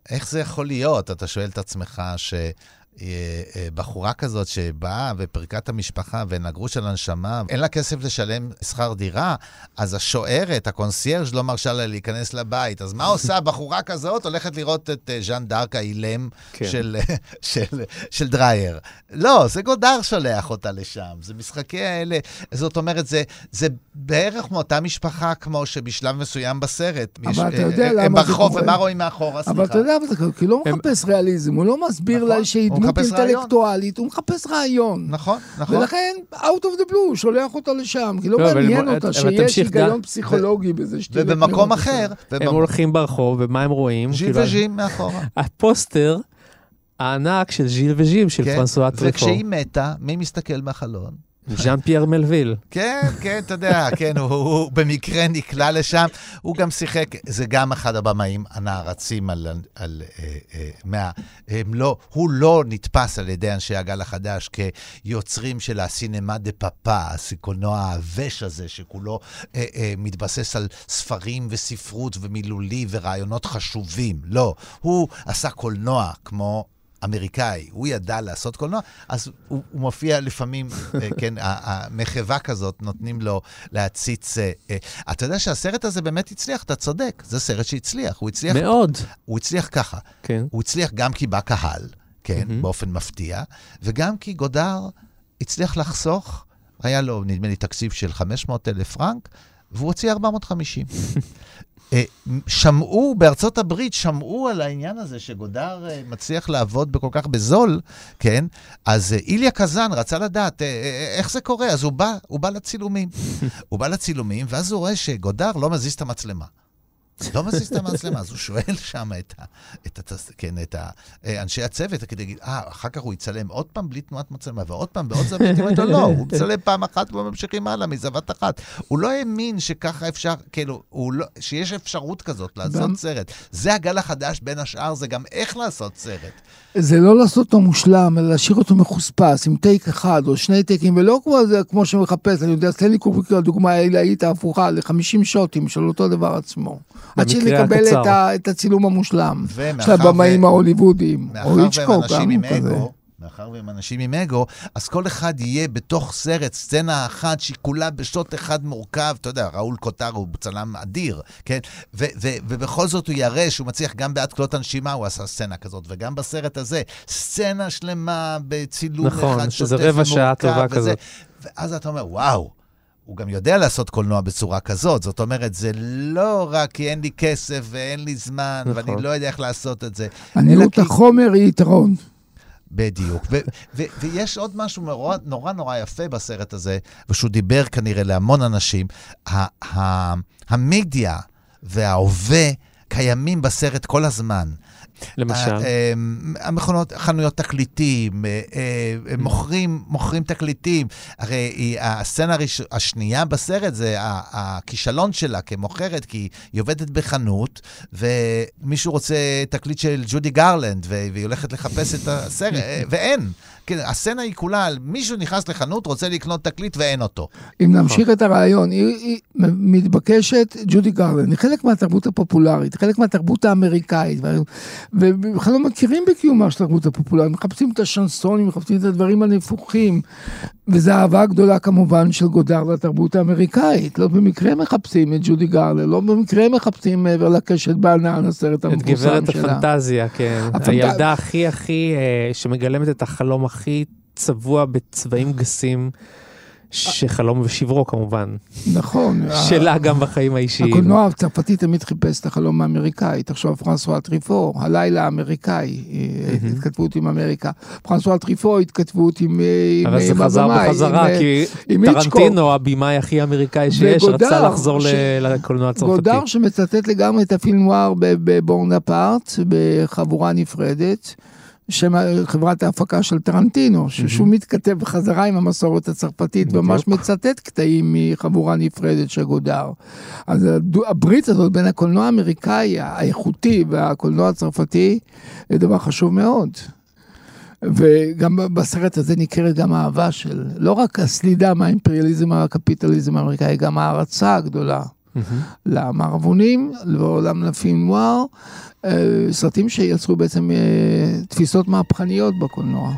D: איך זה יכול להיות? אתה שואל את עצמך ש... אה, אה, בחורה כזאת שבאה ופירקה את המשפחה ואין לה גרוש על הנשמה, אין לה כסף לשלם שכר דירה, אז השוערת, הקונסיירג' לא מרשה לה להיכנס לבית. אז מה עושה בחורה כזאת? הולכת לראות את אה, ז'אן דארק האילם כן. של, של, של דרייר. לא, זה גודאר שולח אותה לשם. זה משחקי האלה. זאת אומרת, זה, זה בערך מאותה משפחה כמו שבשלב מסוים בסרט.
G: אבל אתה יודע למה זה קורה. הם
D: ברחוב, ומה רואים מאחורה?
G: אבל אתה יודע, כי הוא לא מחפש ריאליזם, הוא לא מסביר לה נכון. שהיא דמות אינטלקטואלית, הוא מחפש רעיון.
D: נכון, נכון.
G: ולכן, out of the blue, הוא שולח אותה לשם, כי לא, לא מעניין אותו שיש היגיון פסיכולוגי בזה
D: שתהיה... ובמקום אחר...
C: הם הולכים ברחוב, ומה הם רואים?
D: ז'יל כאילו, וז'ים מאחורה.
C: הפוסטר הענק של ז'יל וז'ים של
D: כן,
C: פרנסואה טריפו.
D: וכשהיא מתה, מי מסתכל מהחלון?
C: ז'אן פייר מלוויל.
D: כן, כן, אתה יודע, כן, הוא, הוא במקרה נקלע לשם. הוא גם שיחק, זה גם אחד הבמאים הנערצים על... על אה, אה, מה, הם לא, הוא לא נתפס על ידי אנשי הגל החדש כיוצרים של הסינמה דה פאפה, הקולנוע העבש הזה, שכולו אה, אה, מתבסס על ספרים וספרות ומילולי ורעיונות חשובים. לא, הוא עשה קולנוע כמו אמריקאי, הוא ידע לעשות קולנוע, אז הוא, הוא מופיע לפעמים, אה, כן, המחווה כזאת, נותנים לו להציץ. אה, אה. אתה יודע שהסרט הזה באמת הצליח, אתה צודק, זה סרט שהצליח. הוא הצליח...
C: מאוד.
D: הוא הצליח ככה.
C: כן.
D: הוא הצליח גם כי בא קהל, כן, mm-hmm. באופן מפתיע, וגם כי גודר הצליח לחסוך, היה לו, נדמה לי, תקציב של 500 אלף פרנק, והוא הוציא 450. אה, שמעו, בארצות הברית שמעו על העניין הזה שגודר אה, מצליח לעבוד בכל כך בזול, כן? אז אה, איליה קזאן רצה לדעת איך זה קורה, אז הוא בא, הוא בא לצילומים. הוא בא לצילומים, ואז הוא רואה שגודר לא מזיז את המצלמה. לא מזיז את המצלמה, אז הוא שואל שם את, ה, את, ה, כן, את ה, אנשי הצוות, כדי להגיד, אה, אחר כך הוא יצלם עוד פעם בלי תנועת מצלמה, ועוד פעם בעוד זווית, הוא אומר, לא, הוא מצלם פעם אחת וממשיכים הלאה מזווית אחת. הוא לא האמין שככה אפשר, כאילו, לא, שיש אפשרות כזאת לעשות סרט. זה הגל החדש, בין השאר, זה גם איך לעשות סרט.
G: זה לא לעשות אותו מושלם, אלא להשאיר אותו מחוספס, עם טייק אחד או שני טייקים, ולא כמו, זה, כמו שמחפש, אני יודע, סטנלי קובריק, לדוגמה, העילאית ההפוכה, ל-50 שוטים של אותו דבר עצמו. עד שנקבל את, את הצילום המושלם של הבמאים ההוליוודיים, או היצ'קוק, גם כזה.
D: מאחר והם אנשים עם אגו, אז כל אחד יהיה בתוך סרט, סצנה אחת שהיא כולה בשוט אחד מורכב. אתה יודע, ראול קוטר הוא צלם אדיר, כן? ו- ו- ובכל זאת הוא יראה שהוא מצליח, גם בעד קלות הנשימה הוא עשה סצנה כזאת, וגם בסרט הזה, סצנה שלמה בצילום
C: נכון,
D: אחד
C: שוטף ומורכב. נכון, שזה רבע שעה טובה וזה, כזאת.
D: ואז אתה אומר, וואו. הוא גם יודע לעשות קולנוע בצורה כזאת. זאת אומרת, זה לא רק כי אין לי כסף ואין לי זמן, נכון. ואני לא יודע איך לעשות את זה.
G: עניות החומר היא יתרון.
D: בדיוק. ו- ו- ויש עוד משהו נורא, נורא נורא יפה בסרט הזה, ושהוא דיבר כנראה להמון אנשים. ה- ה- המדיה וההווה קיימים בסרט כל הזמן.
C: למשל?
D: אה, המכונות, חנויות תקליטים, אה, אה, מוכרים, מוכרים תקליטים. הרי הסצנה השנייה בסרט זה הכישלון שלה כמוכרת, כי היא עובדת בחנות, ומישהו רוצה תקליט של ג'ודי גרלנד, והיא הולכת לחפש את הסרט, ואין. כן, הסצנה היא כולה על מישהו נכנס לחנות, רוצה לקנות תקליט ואין אותו.
G: אם נמשיך את הרעיון, היא, היא מתבקשת ג'ודי גרלנד, היא חלק מהתרבות הפופולרית, חלק מהתרבות האמריקאית, ובכלל לא מכירים בקיומה של התרבות הפופולרית, מחפשים את השנסונים, מחפשים את הדברים הנפוחים, וזו אהבה גדולה כמובן של גודר לתרבות האמריקאית. לא במקרה מחפשים את ג'ודי גרלנד, לא במקרה מחפשים מעבר לקשת בענן, הסרט המפורסם
C: שלה. את גברת הפנטזיה, כן. הפנט... הילדה הכי הכי, אה, שמגלמת את החלום הכי צבוע בצבעים גסים. שחלום ושברו כמובן.
G: נכון.
C: שלה גם בחיים האישיים.
G: הקולנוע הצרפתי תמיד חיפש את החלום האמריקאי. תחשוב, פרנסואה טריפו, הלילה האמריקאי, התכתבות עם אמריקה. פרנסואה טריפו, התכתבות עם הבמאי.
C: אבל זה חזר בחזרה, כי טרנטינו, הבמאי הכי אמריקאי שיש, רצה לחזור לקולנוע הצרפתי.
G: גודר שמצטט לגמרי את הפילמואר בבורנפארט, בחבורה נפרדת. שם חברת ההפקה של טרנטינו, שהוא מתכתב בחזרה עם המסורת הצרפתית, וממש מצטט קטעים מחבורה נפרדת של גודר. אז הברית הזאת בין הקולנוע האמריקאי האיכותי והקולנוע הצרפתי, זה דבר חשוב מאוד. וגם בסרט הזה ניכרת גם אהבה של, לא רק הסלידה מהאימפריאליזם הקפיטליזם האמריקאי, גם הערצה הגדולה. למערבונים, לעולם לפים נוער, אה, סרטים שיצרו בעצם אה, תפיסות מהפכניות בקולנוע.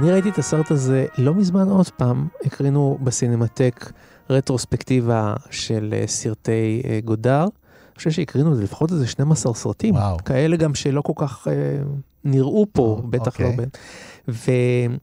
C: אני ראיתי את הסרט הזה לא מזמן עוד פעם, הקרינו בסינמטק רטרוספקטיבה של אה, סרטי אה, גודר. אני חושב שהקרינו לפחות איזה 12 סרטים, וואו. כאלה גם שלא כל כך אה, נראו פה, או, בטח לא אוקיי. לא בין.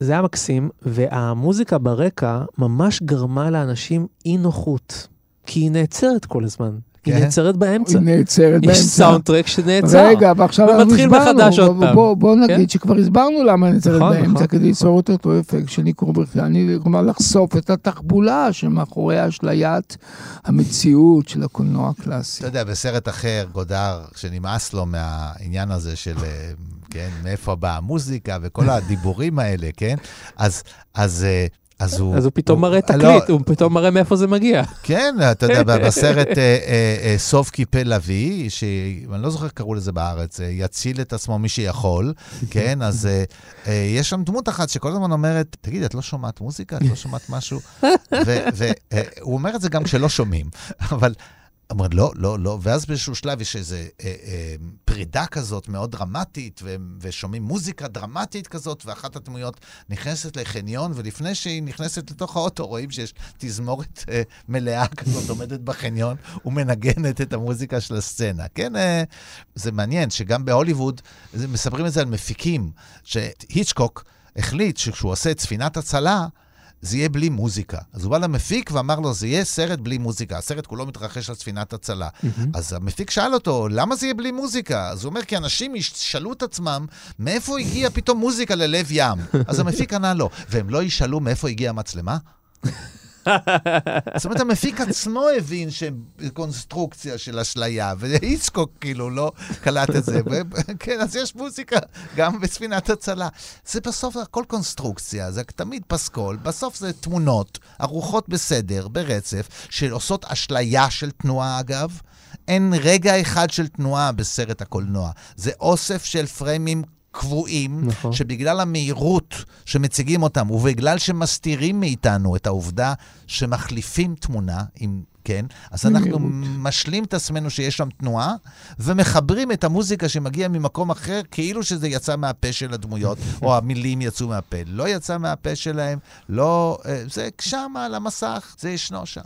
C: זה היה מקסים, והמוזיקה ברקע ממש גרמה לאנשים אי נוחות, כי היא נעצרת כל הזמן. היא
D: כן.
C: נעצרת באמצע.
G: היא נעצרת
C: יש
G: באמצע.
C: סאונדטרק שנעצר.
G: רגע, ועכשיו אנחנו
C: ומתחיל
G: הסברנו,
C: מחדש עוד
G: בוא-
C: פעם.
G: בוא- בוא
C: כן?
G: נגיד שכבר הסברנו למה צריך
C: נכון,
G: באמצע,
C: נכון,
G: כדי ליצור את אותו אפקט של ניכור בכלל, כלומר לחשוף את התחבולה שמאחורי אשליית המציאות של הקולנוע הקלאסי.
D: אתה יודע, בסרט אחר, גודר, שנמאס לו מהעניין הזה של, אה, כן, מאיפה באה המוזיקה וכל הדיבורים האלה, כן? אז, אז, אה, אז הוא...
C: אז הוא פתאום מראה
D: לא,
C: תקליט, הוא פתאום מראה מאיפה זה מגיע.
D: כן, אתה יודע, בסרט אה, אה, אה, סוף קיפל לביא, שאני לא זוכר איך קראו לזה בארץ, אה, יציל את עצמו מי שיכול, כן? אז אה, אה, יש שם דמות אחת שכל הזמן אומרת, תגיד, את לא שומעת מוזיקה? את לא שומעת משהו? והוא אומר את זה גם כשלא שומעים, אבל... אומר, לא, לא, לא, ואז באיזשהו שלב יש איזו אה, אה, פרידה כזאת מאוד דרמטית, ו- ושומעים מוזיקה דרמטית כזאת, ואחת הדמויות נכנסת לחניון, ולפני שהיא נכנסת לתוך האוטו, רואים שיש תזמורת אה, מלאה כזאת עומדת בחניון, ומנגנת את המוזיקה של הסצנה. כן, אה, זה מעניין שגם בהוליווד, מספרים את זה על מפיקים, שהיצ'קוק החליט שכשהוא עושה את ספינת הצלה, זה יהיה בלי מוזיקה. אז הוא בא למפיק ואמר לו, זה יהיה סרט בלי מוזיקה. הסרט כולו מתרחש על ספינת הצלה. אז המפיק שאל אותו, למה זה יהיה בלי מוזיקה? אז הוא אומר, כי אנשים ישאלו את עצמם, מאיפה הגיעה פתאום מוזיקה ללב ים? אז המפיק ענה לו, והם לא ישאלו מאיפה הגיעה המצלמה? זאת אומרת, המפיק עצמו הבין שקונסטרוקציה של אשליה, ואיצקוק כאילו לא קלט את זה. כן, אז יש מוזיקה גם בספינת הצלה. זה בסוף הכל קונסטרוקציה, זה תמיד פסקול, בסוף זה תמונות, ארוחות בסדר, ברצף, שעושות אשליה של תנועה אגב. אין רגע אחד של תנועה בסרט הקולנוע. זה אוסף של פריימים קבועים,
C: נכון.
D: שבגלל המהירות שמציגים אותם, ובגלל שמסתירים מאיתנו את העובדה שמחליפים תמונה, עם, כן, אז אנחנו משלים את עצמנו שיש שם תנועה, ומחברים את המוזיקה שמגיעה ממקום אחר, כאילו שזה יצא מהפה של הדמויות, או המילים יצאו מהפה. לא יצא מהפה שלהם, לא... אה, זה שם על המסך, זה ישנו שם.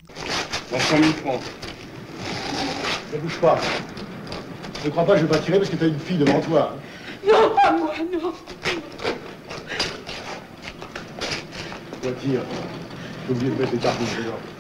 I: Ne crois pas que je vais pas tirer parce que t'as une fille devant toi. hein.
E: Non, pas moi, non.
I: Toi, tire. J'ai oublié de mettre les cartouches dedans.
G: כל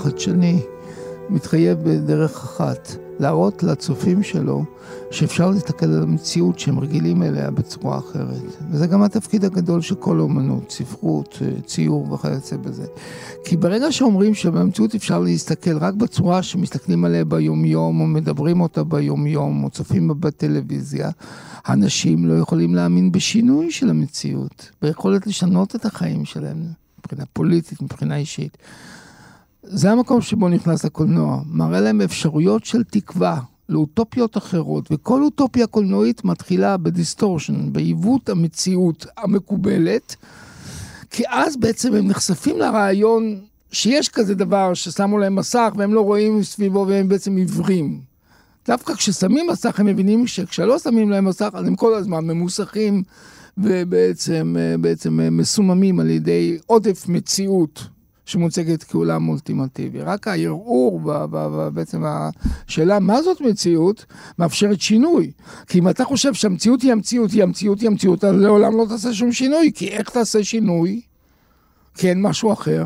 G: חדשני מתחייב בדרך אחת, להראות לצופים שלו שאפשר להסתכל על המציאות שהם רגילים אליה בצורה אחרת. וזה גם התפקיד הגדול של כל אומנות, ספרות, אה, ציור וכיוצא בזה. כי ברגע שאומרים שבמציאות אפשר להסתכל רק בצורה שמסתכלים עליה ביומיום, או מדברים אותה ביומיום, או צופים בה בטלוויזיה, אנשים לא יכולים להאמין בשינוי של המציאות, ביכולת לשנות את החיים שלהם, מבחינה פוליטית, מבחינה אישית. זה המקום שבו נכנס הקולנוע, מראה להם אפשרויות של תקווה לאוטופיות אחרות, וכל אוטופיה קולנועית מתחילה ב distortion, בעיוות המציאות המקובלת, כי אז בעצם הם נחשפים לרעיון שיש כזה דבר ששמו להם מסך והם לא רואים סביבו והם בעצם עיוורים. דווקא כששמים מסך הם מבינים שכשלא שמים להם מסך אז הם כל הזמן ממוסכים ובעצם בעצם מסוממים על ידי עודף מציאות שמוצגת כעולם אולטימטיבי. רק הערעור ובעצם השאלה מה זאת מציאות מאפשרת שינוי. כי אם אתה חושב שהמציאות היא המציאות, היא המציאות, היא המציאות, אז לעולם לא תעשה שום שינוי. כי איך תעשה שינוי? כי אין משהו אחר.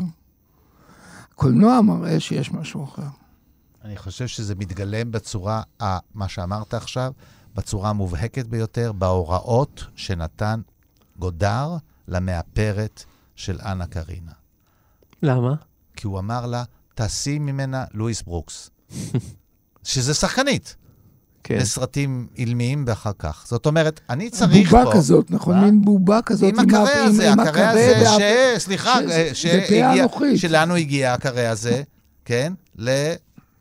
G: קולנוע מראה שיש משהו אחר.
D: אני חושב שזה מתגלם בצורה, מה שאמרת עכשיו, בצורה המובהקת ביותר, בהוראות שנתן גודר למאפרת של אנה קרינה.
C: למה?
D: כי הוא אמר לה, תעשי ממנה לואיס ברוקס. שזה שחקנית.
C: כן.
D: בסרטים אילמיים ואחר כך. זאת אומרת, אני צריך פה...
G: בובה כזאת, נכון? מין בובה כזאת
D: עם הקרא
G: ה-
D: הזה,
G: עם
D: הקרא הזה, ש... סליחה,
G: ש-
D: אה,
G: זה
D: שהגיע,
G: פאה אנוכית.
D: שלאנו הגיע הקרא הזה, כן? ל...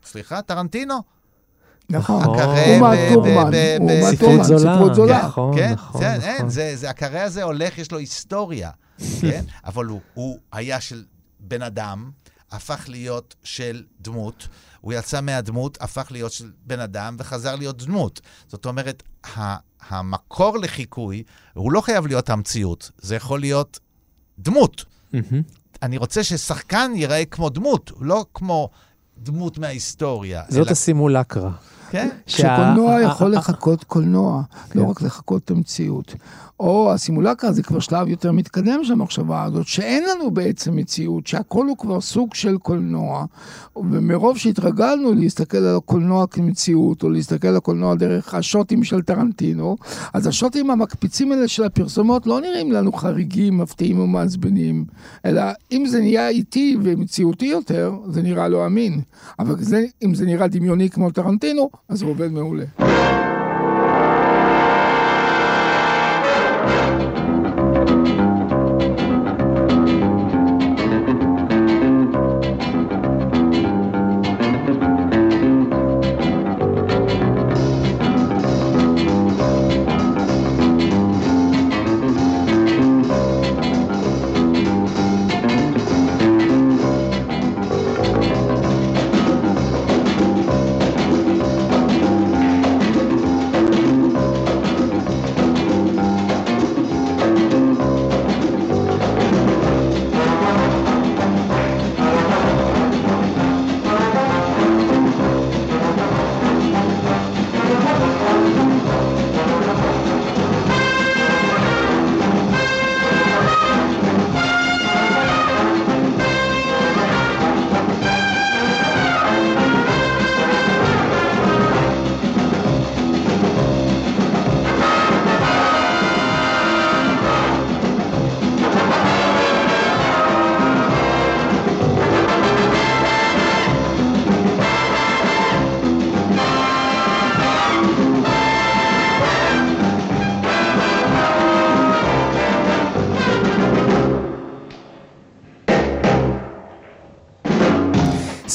D: סליחה, טרנטינו.
G: נכון. הוא הוא
C: ספרות זולה.
G: זולה.
C: נכון,
D: כן,
C: נכון,
D: זה,
C: נכון.
D: זה, הקרא הזה הולך, יש לו היסטוריה, כן? אבל הוא, הוא היה של בן אדם, הפך להיות של דמות, הוא יצא מהדמות, הפך להיות של בן אדם וחזר להיות דמות. זאת אומרת, ה, המקור לחיקוי, הוא לא חייב להיות המציאות, זה יכול להיות דמות.
C: מהמם.
D: אני רוצה ששחקן ייראה כמו דמות, לא כמו דמות מההיסטוריה.
C: זאת
D: אלא-
C: הסימולקרה.
D: כן?
G: שקולנוע יכול לחקות קולנוע,
C: כן.
G: לא רק לחקות את המציאות. או הסימולקה זה כבר שלב יותר מתקדם של המחשבה הזאת, שאין לנו בעצם מציאות, שהכל הוא כבר סוג של קולנוע, ומרוב שהתרגלנו להסתכל על הקולנוע כמציאות, או להסתכל על הקולנוע דרך השוטים של טרנטינו, אז השוטים המקפיצים האלה של הפרסומות לא נראים לנו חריגים, מפתיעים ומעצבנים, אלא אם זה נהיה איטי ומציאותי יותר, זה נראה לא אמין. אבל זה, אם זה נראה דמיוני כמו טרנטינו, אז הוא עובד מעולה.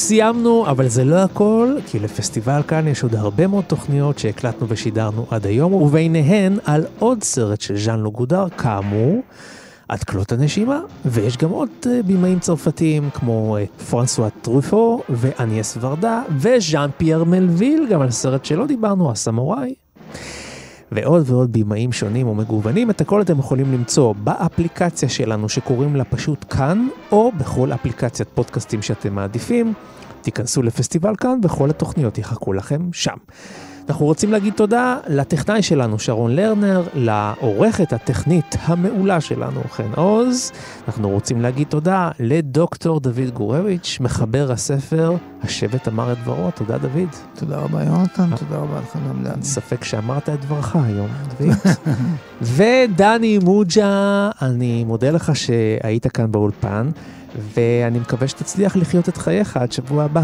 C: סיימנו, אבל זה לא הכל, כי לפסטיבל כאן יש עוד הרבה מאוד תוכניות שהקלטנו ושידרנו עד היום, וביניהן על עוד סרט של ז'אן לו גודר, כאמור, עד כלות הנשימה, ויש גם עוד אה, בימאים צרפתיים כמו אה, פרנסואה טרופו ואניאס ורדה, וז'אן פייר מלוויל, גם על סרט שלא דיברנו, הסמוראי. ועוד ועוד בימאים שונים ומגוונים, את הכל אתם יכולים למצוא באפליקציה שלנו שקוראים לה פשוט כאן, או בכל אפליקציית פודקאסטים שאתם מעדיפים. תיכנסו לפסטיבל כאן וכל התוכניות יחכו לכם שם. אנחנו רוצים להגיד תודה לטכנאי שלנו, שרון לרנר, לעורכת הטכנית המעולה שלנו, חן עוז. אנחנו רוצים להגיד תודה לדוקטור דוד גורביץ', מחבר הספר "השבט אמר את דברו". תודה, דוד.
G: תודה רבה, יונתן, תודה רבה לך גם דני.
C: ספק שאמרת את דברך היום, דוד. ודני מוג'ה, אני מודה לך שהיית כאן באולפן, ואני מקווה שתצליח לחיות את חייך עד שבוע הבא.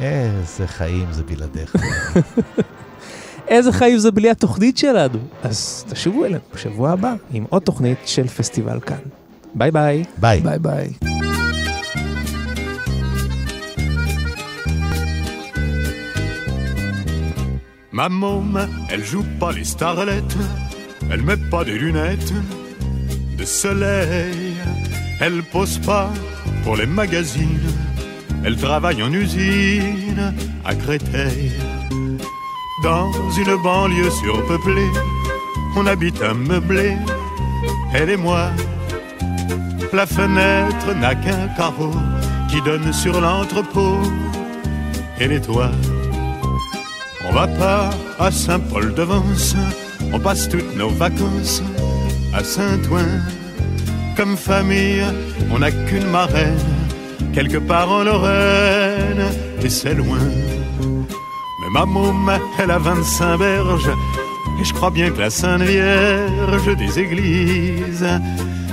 D: איזה חיים זה בלעדיך.
C: איזה חיים זה בלי התוכנית שלנו? אז תשובו אלינו בשבוע הבא עם עוד תוכנית של פסטיבל כאן. ביי ביי.
D: ביי.
G: ביי ביי.
H: Ma môme, elle joue pas les starlettes, elle met pas des lunettes de soleil, elle pose pas pour les magazines, elle travaille en usine à Créteil. Dans une banlieue surpeuplée, on habite un meublé, elle et moi. La fenêtre n'a qu'un carreau qui donne sur l'entrepôt et les toits. On va pas à Saint-Paul-de-Vence, on passe toutes nos vacances à Saint-Ouen. Comme famille, on n'a qu'une marraine, quelque part en Lorraine, et c'est loin. ma môme, elle a 25 berges. Et je crois bien que la Sainte Vierge des églises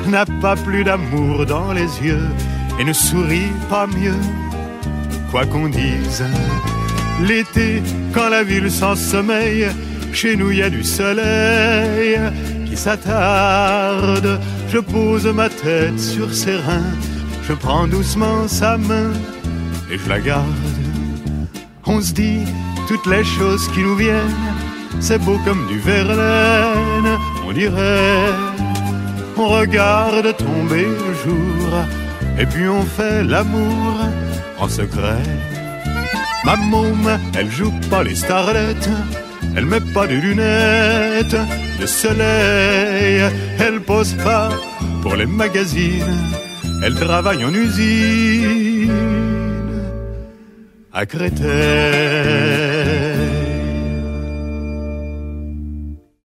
H: n'a pas plus d'amour dans les yeux et ne sourit pas mieux, quoi qu'on dise. L'été, quand la ville s'ensommeille, chez nous y a du soleil qui s'attarde. Je pose ma tête sur ses reins, je prends doucement sa main et je la garde. On se dit toutes les choses qui nous viennent, c'est beau comme du verlaine, on dirait. On regarde tomber le jour, et puis on fait l'amour en secret. Ma môme, elle joue pas les starlettes, elle met pas de lunettes de soleil, elle pose pas pour les magazines, elle travaille en usine à Créteil.